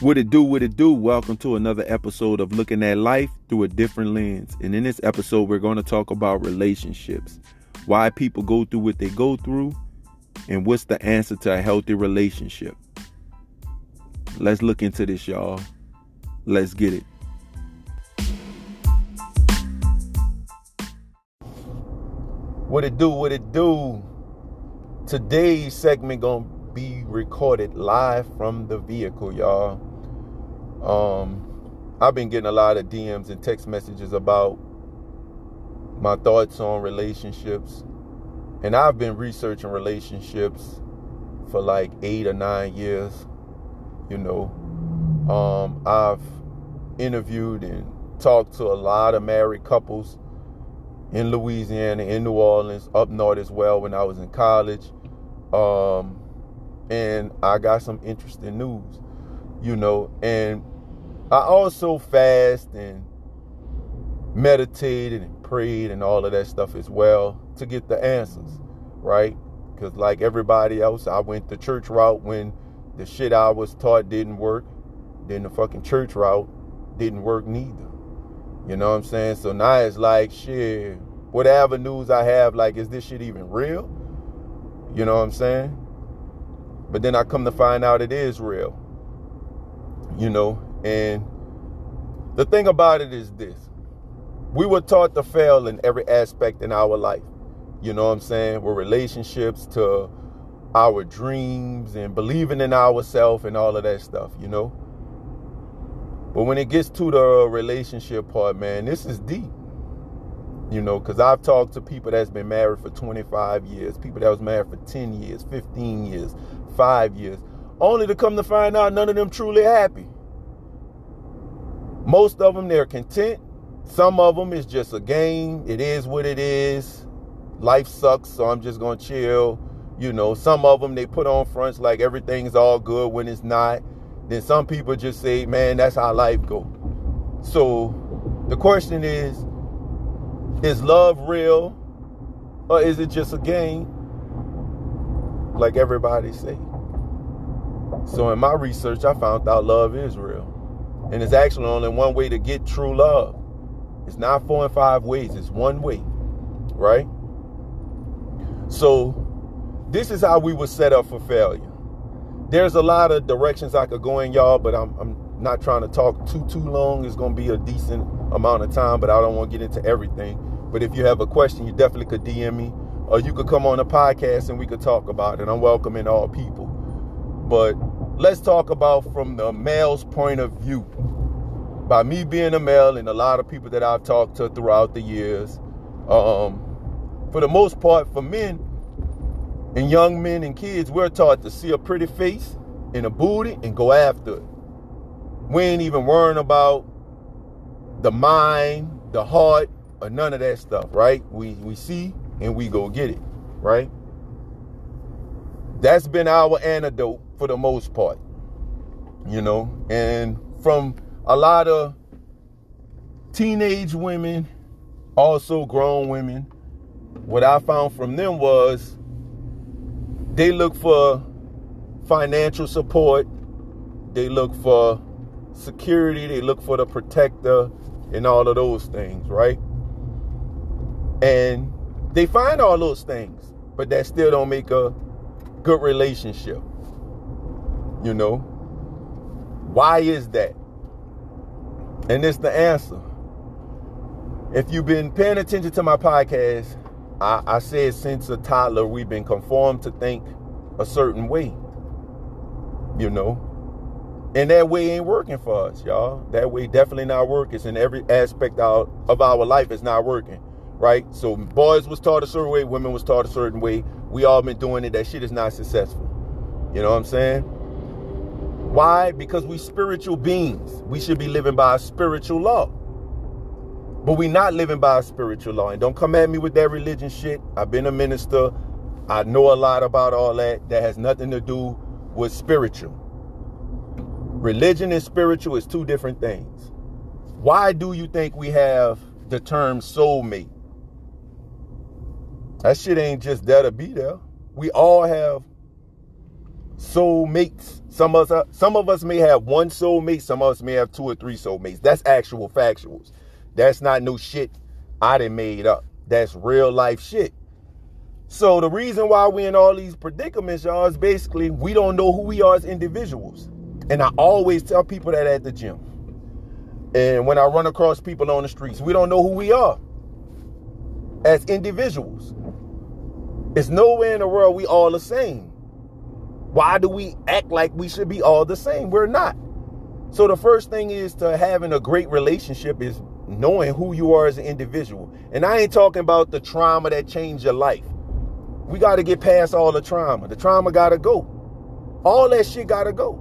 What it do, what it do? Welcome to another episode of Looking at Life Through a Different Lens. And in this episode, we're going to talk about relationships, why people go through what they go through, and what's the answer to a healthy relationship. Let's look into this, y'all. Let's get it. What it do, what it do? Today's segment gonna be recorded live from the vehicle, y'all. Um, I've been getting a lot of DMs and text messages about my thoughts on relationships. And I've been researching relationships for like eight or nine years. You know, um, I've interviewed and talked to a lot of married couples in Louisiana, in New Orleans, up north as well when I was in college. Um, and I got some interesting news, you know, and I also fast and meditated and prayed and all of that stuff as well to get the answers, right? Because, like everybody else, I went the church route when the shit I was taught didn't work. Then the fucking church route didn't work neither. You know what I'm saying? So now it's like, shit, what avenues I have, like, is this shit even real? You know what I'm saying? But then I come to find out it is real. You know, and the thing about it is this we were taught to fail in every aspect in our life. You know what I'm saying? With relationships to our dreams and believing in ourselves and all of that stuff, you know? But when it gets to the relationship part, man, this is deep. You know, because I've talked to people that's been married for 25 years, people that was married for 10 years, 15 years, five years, only to come to find out none of them truly happy. Most of them, they're content. Some of them is just a game. It is what it is. Life sucks, so I'm just going to chill. You know, some of them, they put on fronts like everything's all good when it's not. Then some people just say, man, that's how life go. So the question is, is love real or is it just a game? Like everybody say. So in my research, I found out love is real. And it's actually only one way to get true love. It's not four and five ways, it's one way. Right? So, this is how we were set up for failure. There's a lot of directions I could go in, y'all, but I'm, I'm not trying to talk too, too long. It's going to be a decent amount of time, but I don't want to get into everything. But if you have a question, you definitely could DM me, or you could come on a podcast and we could talk about it. I'm welcoming all people. But let's talk about from the male's point of view. By me being a male and a lot of people that I've talked to throughout the years, um, for the most part, for men and young men and kids, we're taught to see a pretty face and a booty and go after it. We ain't even worrying about the mind, the heart, or none of that stuff, right? We we see and we go get it, right? That's been our antidote for the most part. You know, and from a lot of teenage women, also grown women, what I found from them was they look for financial support, they look for security, they look for the protector, and all of those things, right? And they find all those things, but that still don't make a good relationship. You know? Why is that? And it's the answer. If you've been paying attention to my podcast, I, I said since a toddler we've been conformed to think a certain way. You know? And that way ain't working for us, y'all. That way definitely not working. It's in every aspect of, of our life it's not working. Right? So boys was taught a certain way, women was taught a certain way. We all been doing it. That shit is not successful. You know what I'm saying? Why? Because we spiritual beings. We should be living by a spiritual law. But we not living by a spiritual law. And don't come at me with that religion shit. I've been a minister. I know a lot about all that. That has nothing to do with spiritual. Religion and spiritual is two different things. Why do you think we have the term soulmate? That shit ain't just there to be there. We all have soulmates. Some of us, uh, some of us may have one soulmate. Some of us may have two or three soulmates. That's actual factuals. That's not no shit I done made up. That's real life shit. So the reason why we in all these predicaments, y'all, is basically we don't know who we are as individuals. And I always tell people that at the gym. And when I run across people on the streets, we don't know who we are as individuals. It's nowhere in the world we all the same. Why do we act like we should be all the same? We're not. So the first thing is to having a great relationship is knowing who you are as an individual. And I ain't talking about the trauma that changed your life. We got to get past all the trauma. The trauma got to go. All that shit got to go.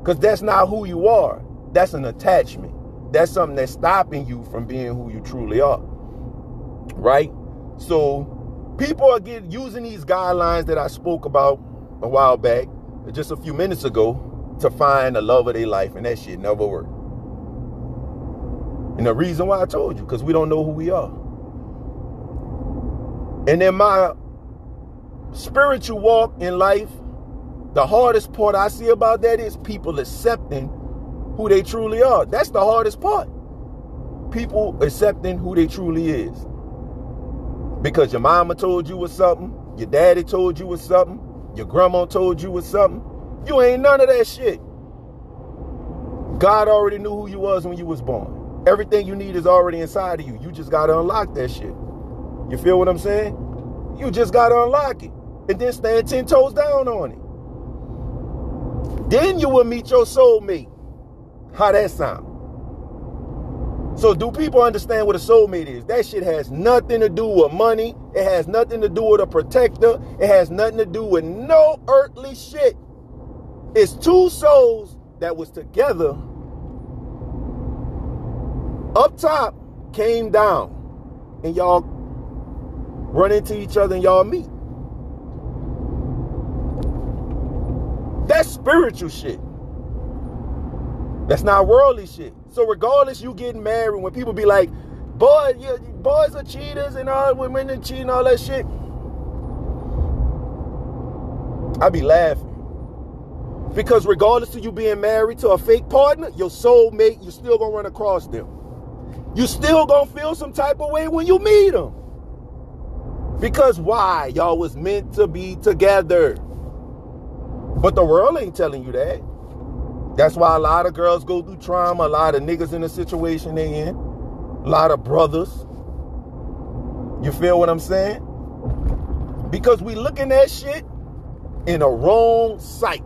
Because that's not who you are. That's an attachment. That's something that's stopping you from being who you truly are. Right? So people are getting using these guidelines that I spoke about a while back, just a few minutes ago, to find the love of their life, and that shit never worked. And the reason why I told you, because we don't know who we are. And in my spiritual walk in life, the hardest part I see about that is people accepting who they truly are. That's the hardest part. People accepting who they truly is. Because your mama told you was something, your daddy told you was something, your grandma told you was something. You ain't none of that shit. God already knew who you was when you was born. Everything you need is already inside of you. You just gotta unlock that shit. You feel what I'm saying? You just gotta unlock it. And then stand 10 toes down on it. Then you will meet your soulmate. How that sound? So do people understand what a soulmate is? That shit has nothing to do with money. It has nothing to do with a protector. It has nothing to do with no earthly shit. It's two souls that was together up top, came down, and y'all run into each other and y'all meet. That's spiritual shit. That's not worldly shit. So regardless, you getting married, when people be like, boy, yeah, boys are cheaters and all women are cheating, all that shit. I be laughing. Because regardless of you being married to a fake partner, your soulmate, you still gonna run across them. You still gonna feel some type of way when you meet them. Because why? Y'all was meant to be together. But the world ain't telling you that. That's why a lot of girls go through trauma, a lot of niggas in the situation they in, a lot of brothers. You feel what I'm saying? Because we looking at shit in a wrong sight.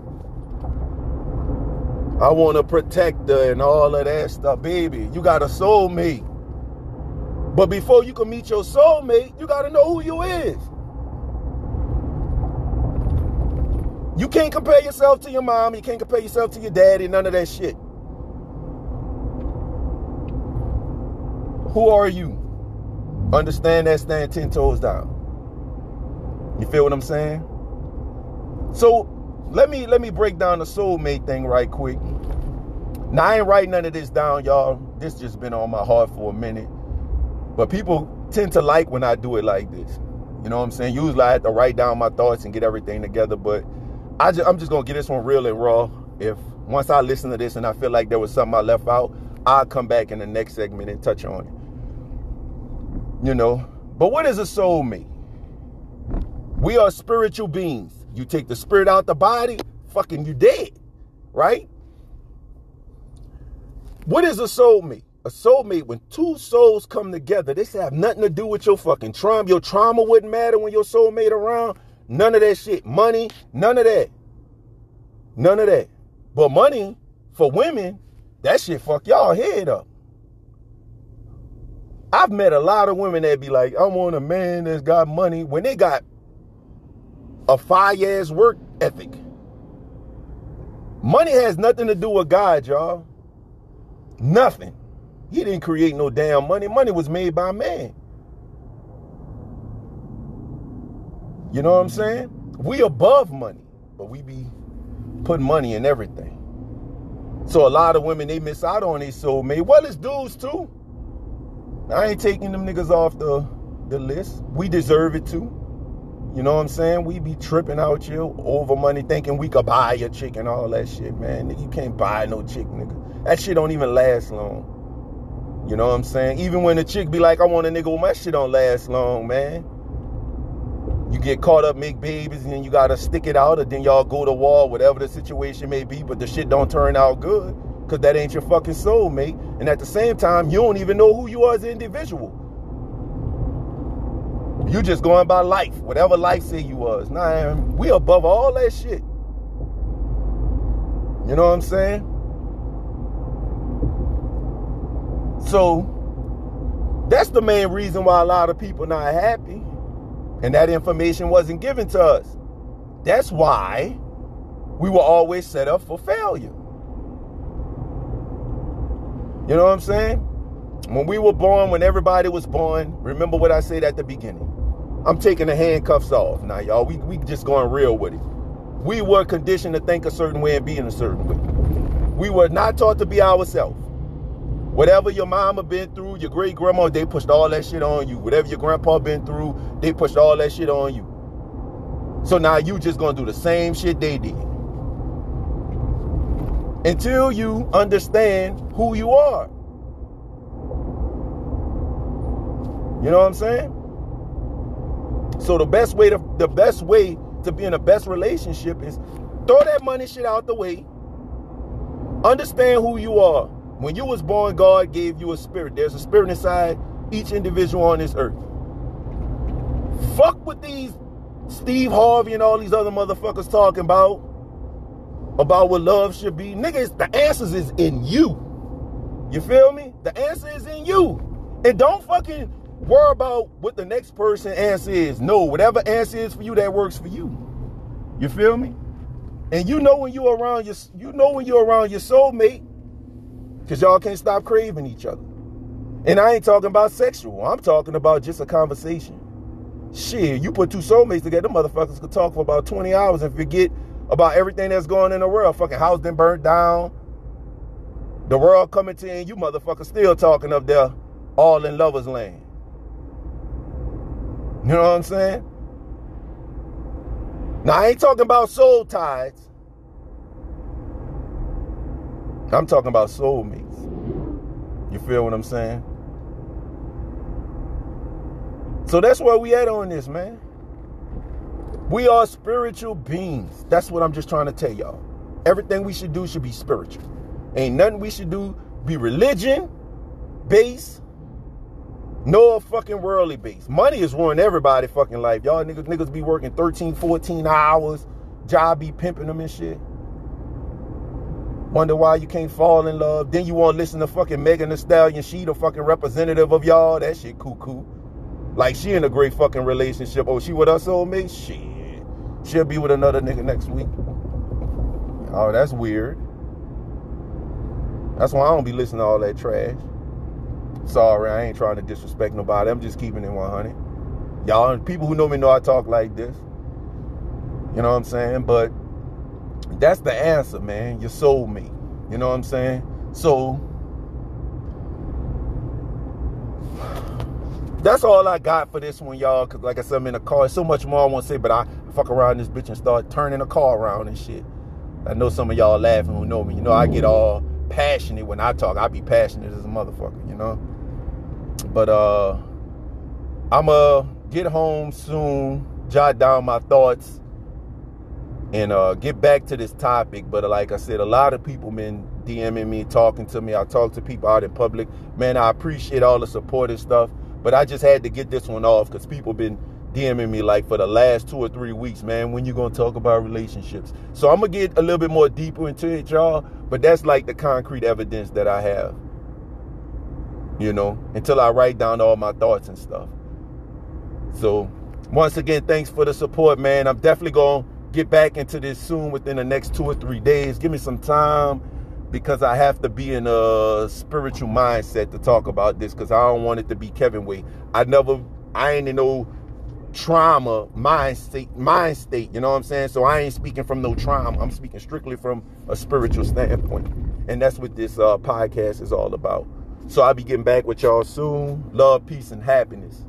I want to protect her and all of that stuff. Baby, you got a soulmate. But before you can meet your soulmate, you got to know who you is. You can't compare yourself to your mom. You can't compare yourself to your daddy. None of that shit. Who are you? Understand that stand 10 toes down. You feel what I'm saying? So let me let me break down the soulmate thing right quick. Now I ain't writing none of this down, y'all. This just been on my heart for a minute. But people tend to like when I do it like this. You know what I'm saying? Usually I have to write down my thoughts and get everything together, but I just, I'm just gonna get this one real and raw. If once I listen to this and I feel like there was something I left out, I'll come back in the next segment and touch on it. You know, but what is a soulmate? We are spiritual beings. You take the spirit out the body, fucking you dead, right? What is a soulmate? A soulmate, when two souls come together, this have nothing to do with your fucking trauma. Your trauma wouldn't matter when your soulmate around. None of that shit. Money, none of that. None of that. But money for women, that shit fuck y'all head up. I've met a lot of women that be like, I want a man that's got money when they got a fire ass work ethic. Money has nothing to do with God, y'all. Nothing. He didn't create no damn money. Money was made by man. You know what I'm saying? We above money, but we be putting money in everything. So a lot of women they miss out on their soulmate. Well, it's dudes too. I ain't taking them niggas off the the list. We deserve it too. You know what I'm saying? We be tripping out you over money thinking we could buy your chick and all that shit, man. Nigga, you can't buy no chick, nigga. That shit don't even last long. You know what I'm saying? Even when the chick be like, I want a nigga, my shit don't last long, man. You get caught up, make babies, and then you gotta stick it out, or then y'all go to war, whatever the situation may be, but the shit don't turn out good, cause that ain't your fucking soul, mate. And at the same time, you don't even know who you are as an individual. You just going by life, whatever life say you was. Nah, we above all that shit. You know what I'm saying? So that's the main reason why a lot of people not happy. And that information wasn't given to us. That's why we were always set up for failure. You know what I'm saying? When we were born, when everybody was born, remember what I said at the beginning. I'm taking the handcuffs off now, y'all. We, we just going real with it. We were conditioned to think a certain way and be in a certain way. We were not taught to be ourselves. Whatever your mama been through, your great grandma, they pushed all that shit on you. Whatever your grandpa been through, they pushed all that shit on you. So now you just gonna do the same shit they did. Until you understand who you are. You know what I'm saying? So the best way to the best way to be in the best relationship is throw that money shit out the way. Understand who you are. When you was born, God gave you a spirit. There's a spirit inside each individual on this earth. Fuck with these Steve Harvey and all these other motherfuckers talking about about what love should be. Niggas, the answers is in you. You feel me? The answer is in you. And don't fucking worry about what the next person answer is. No, whatever answer is for you, that works for you. You feel me? And you know when you're around your you know when you're around your soulmate, because y'all can't stop craving each other. And I ain't talking about sexual. I'm talking about just a conversation. Shit, you put two soulmates together, motherfuckers could talk for about 20 hours and forget about everything that's going in the world. Fucking house then burnt down. The world coming to and you motherfuckers still talking up there all in lovers land. You know what I'm saying? Now, I ain't talking about soul ties. I'm talking about soulmates. You feel what I'm saying? So that's where we at on this, man. We are spiritual beings. That's what I'm just trying to tell y'all. Everything we should do should be spiritual. Ain't nothing we should do be religion based no fucking worldly base. Money is ruining everybody fucking life. Y'all niggas, niggas be working 13, 14 hours. Job be pimping them and shit. Wonder why you can't fall in love. Then you want to listen to fucking Megan Thee Stallion. She the fucking representative of y'all. That shit cuckoo. Like she in a great fucking relationship. Oh, she with her soulmate? Shit. She'll be with another nigga next week. Oh, that's weird. That's why I don't be listening to all that trash. Sorry, I ain't trying to disrespect nobody. I'm just keeping it 100. Y'all, people who know me know I talk like this. You know what I'm saying? But that's the answer, man. Your soulmate. You know what I'm saying? So that's all I got for this one, y'all. Cause like I said, I'm in a car. so much more I want to say, but I fuck around this bitch and start turning the car around and shit. I know some of y'all laughing who know me. You know I get all passionate when I talk. I be passionate as a motherfucker, you know. But uh I'ma get home soon, jot down my thoughts, and uh get back to this topic. But like I said, a lot of people been DMing me, talking to me. I talk to people out in public. Man, I appreciate all the support and stuff. But I just had to get this one off because people been DMing me like for the last two or three weeks, man, when you gonna talk about relationships. So I'm gonna get a little bit more deeper into it, y'all. But that's like the concrete evidence that I have you know, until I write down all my thoughts and stuff. So, once again, thanks for the support, man. I'm definitely going get back into this soon within the next two or three days. Give me some time because I have to be in a spiritual mindset to talk about this because I don't want it to be Kevin way. I never, I ain't in no trauma mind state, mind state, you know what I'm saying? So I ain't speaking from no trauma. I'm speaking strictly from a spiritual standpoint. And that's what this uh, podcast is all about. So I'll be getting back with y'all soon. Love, peace, and happiness.